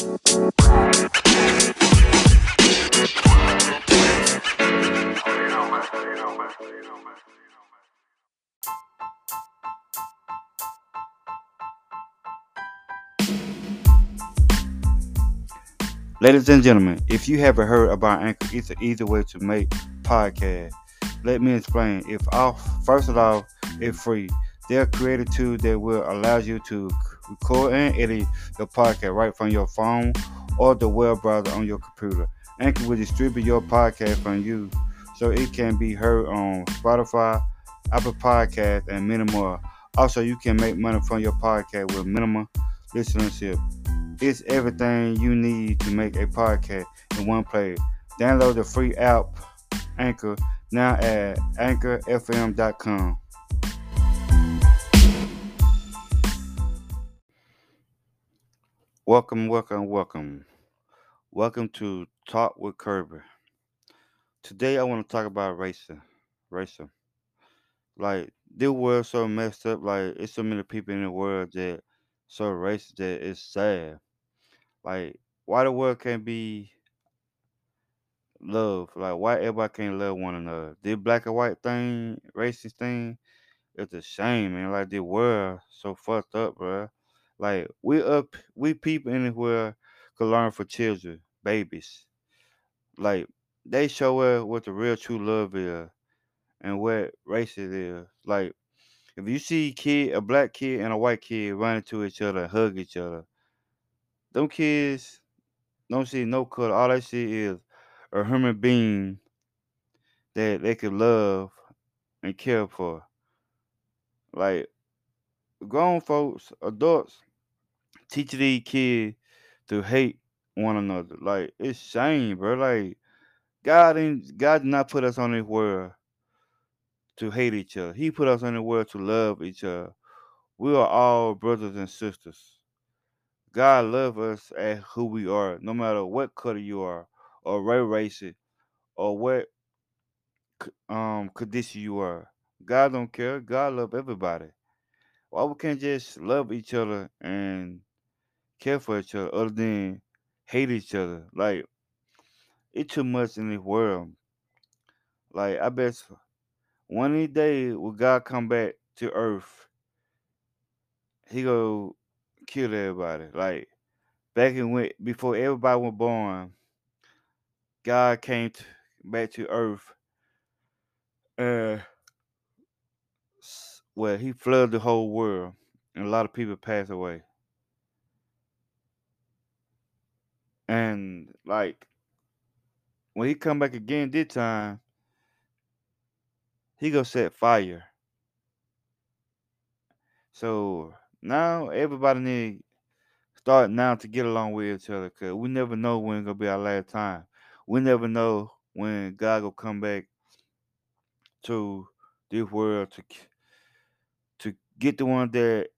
Ladies and gentlemen, if you haven't heard about Anchor, it's an easy way to make podcast. Let me explain. If off, first of all, it's free. They're a creative tool that will allow you to record and edit your podcast right from your phone or the web browser on your computer. Anchor will distribute your podcast from you so it can be heard on Spotify, Apple Podcasts, and many more. Also, you can make money from your podcast with minimal listenership. It's everything you need to make a podcast in one place. Download the free app Anchor now at anchorfm.com. Welcome, welcome, welcome. Welcome to Talk with Kirby. Today I want to talk about racism. Racism. Like the world so messed up. Like it's so many people in the world that so racist that it's sad. Like, why the world can't be love? Like, why everybody can't love one another? This black and white thing, racist thing, it's a shame, man. Like, the world so fucked up, bro. Like, we up, we people anywhere could learn for children, babies. Like, they show us what the real true love is and what racist is. Like, if you see kid, a black kid and a white kid running to each other, hug each other, them kids don't see no color. All they see is a human being that they could love and care for. Like grown folks, adults, teach these kids to hate one another. Like it's shame, bro. Like God didn't God did not put us on this world to hate each other. He put us on the world to love each other. We are all brothers and sisters. God love us as who we are, no matter what color you are, or what race, or what um condition you are. God don't care. God love everybody. Why we can't just love each other and care for each other, other than hate each other? Like it's too much in this world. Like I bet one of these days when God come back to earth, he go kill everybody. Like back in when before everybody was born, God came to, back to earth. Uh, well, he flooded the whole world, and a lot of people passed away. And like when he come back again this time, he gonna set fire. So now everybody need start now to get along with each other, cause we never know when gonna be our last time. We never know when God will come back to this world to to get the one that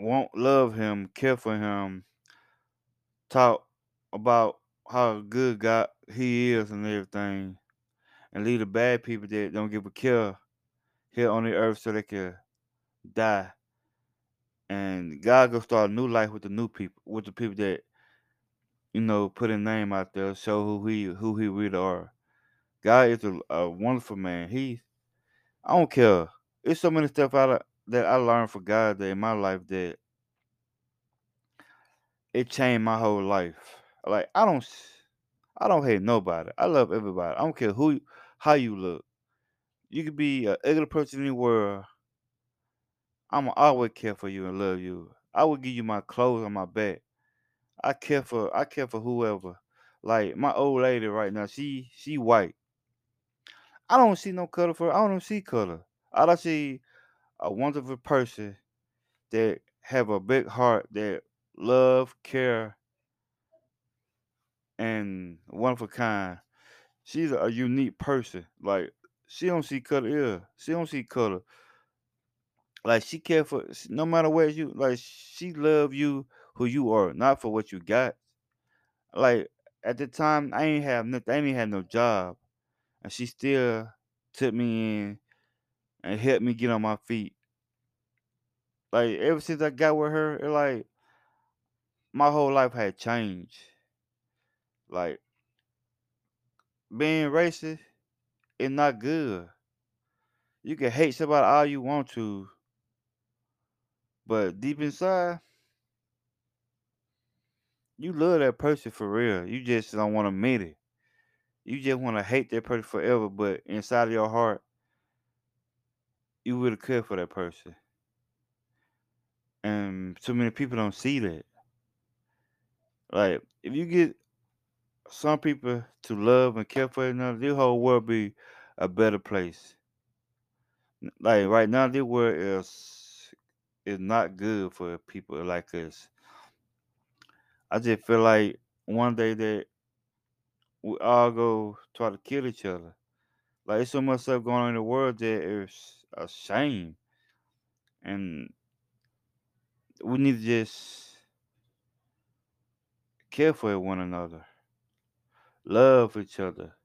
won't love him, care for him, talk about how good God he is and everything, and leave the bad people that don't give a care here on the earth so they can die. And God gonna start a new life with the new people, with the people that you know put a name out there, show who he who he really are. God is a, a wonderful man. He, I don't care. It's so many stuff I that I learned from God that in my life that it changed my whole life. Like I don't, I don't hate nobody. I love everybody. I don't care who, how you look. You could be an ugly person in the world. I'm always care for you and love you. I will give you my clothes on my back. I care for I care for whoever. Like my old lady right now, she she white. I don't see no color for her. I don't see color. I see a wonderful person that have a big heart that love, care, and a kind. She's a unique person. Like she don't see color. Yeah, she don't see color. Like she care for no matter where you. Like she love you who you are, not for what you got. Like at the time, I ain't have nothing. I ain't had no job, and she still took me in and helped me get on my feet. Like ever since I got with her, it like my whole life had changed. Like being racist is not good. You can hate somebody all you want to, but deep inside, you love that person for real. You just don't want to admit it. You just want to hate that person forever, but inside of your heart, you really care for that person. And too many people don't see that. Like, if you get some people to love and care for another, this whole world be a better place. Like right now, this world is is not good for people like us. I just feel like one day that we all go try to kill each other. Like it's so much stuff going on in the world that it's a shame, and we need to just care for one another, love each other,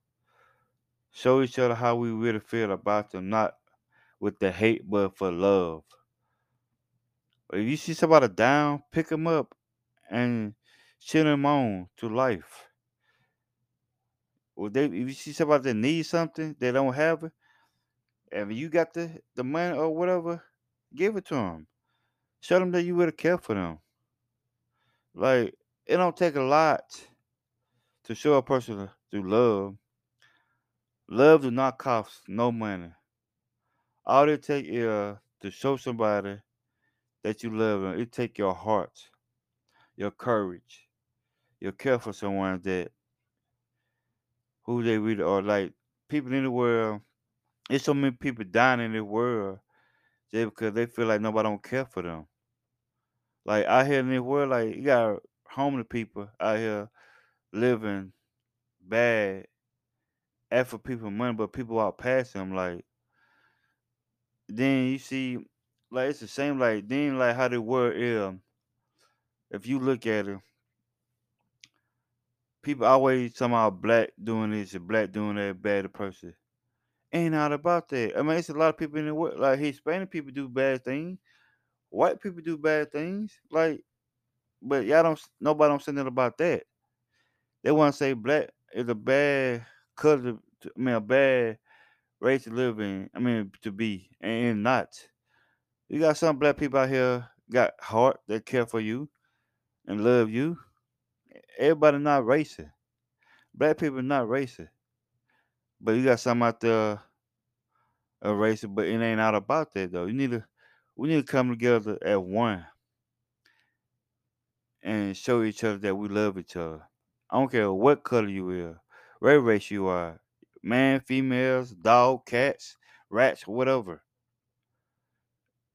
show each other how we really feel about them, not with the hate, but for love. If you see somebody down, pick them up and cheer them on to life. Well, they if you see somebody that needs something, they don't have it, and you got the the money or whatever, give it to them. Show them that you really care for them. Like it don't take a lot to show a person through love. Love do not cost no money. All it take is to show somebody that you love them. It take your heart, your courage, your care for someone that who they really are. Like people in the world, there's so many people dying in the world just because they feel like nobody don't care for them. Like out here in the world, like you got homeless people out here living bad, asking people money, but people walk past them like. Then you see, like it's the same. Like then, like how the world is. If you look at it, people always somehow black doing this and black doing that, bad person. Ain't not about that. I mean, it's a lot of people in the world. Like Hispanic people do bad things, white people do bad things. Like, but y'all don't. Nobody don't say nothing about that. They want to say black is a bad color. To, I mean, a bad race to live in. I mean, to be and not. You got some black people out here got heart that care for you and love you. Everybody not racist. Black people not racist. But you got some out there are racist, but it ain't all about that though. You need to we need to come together at one and show each other that we love each other. I don't care what color you are, what race you are, man, females, dog, cats, rats, whatever.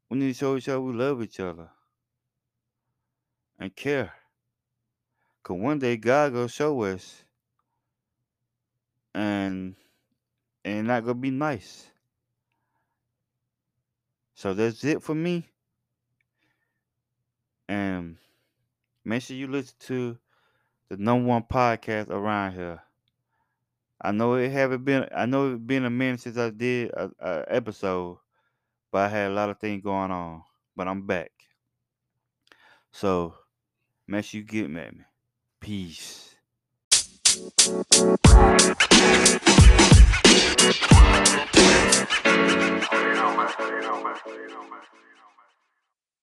We need to show each other we love each other and care. Cause one day God gonna show us, and and not gonna be nice. So that's it for me. And make sure you listen to the number one podcast around here. I know it haven't been. I know it's been a minute since I did a, a episode, but I had a lot of things going on. But I'm back. So make sure you get me me. Peace.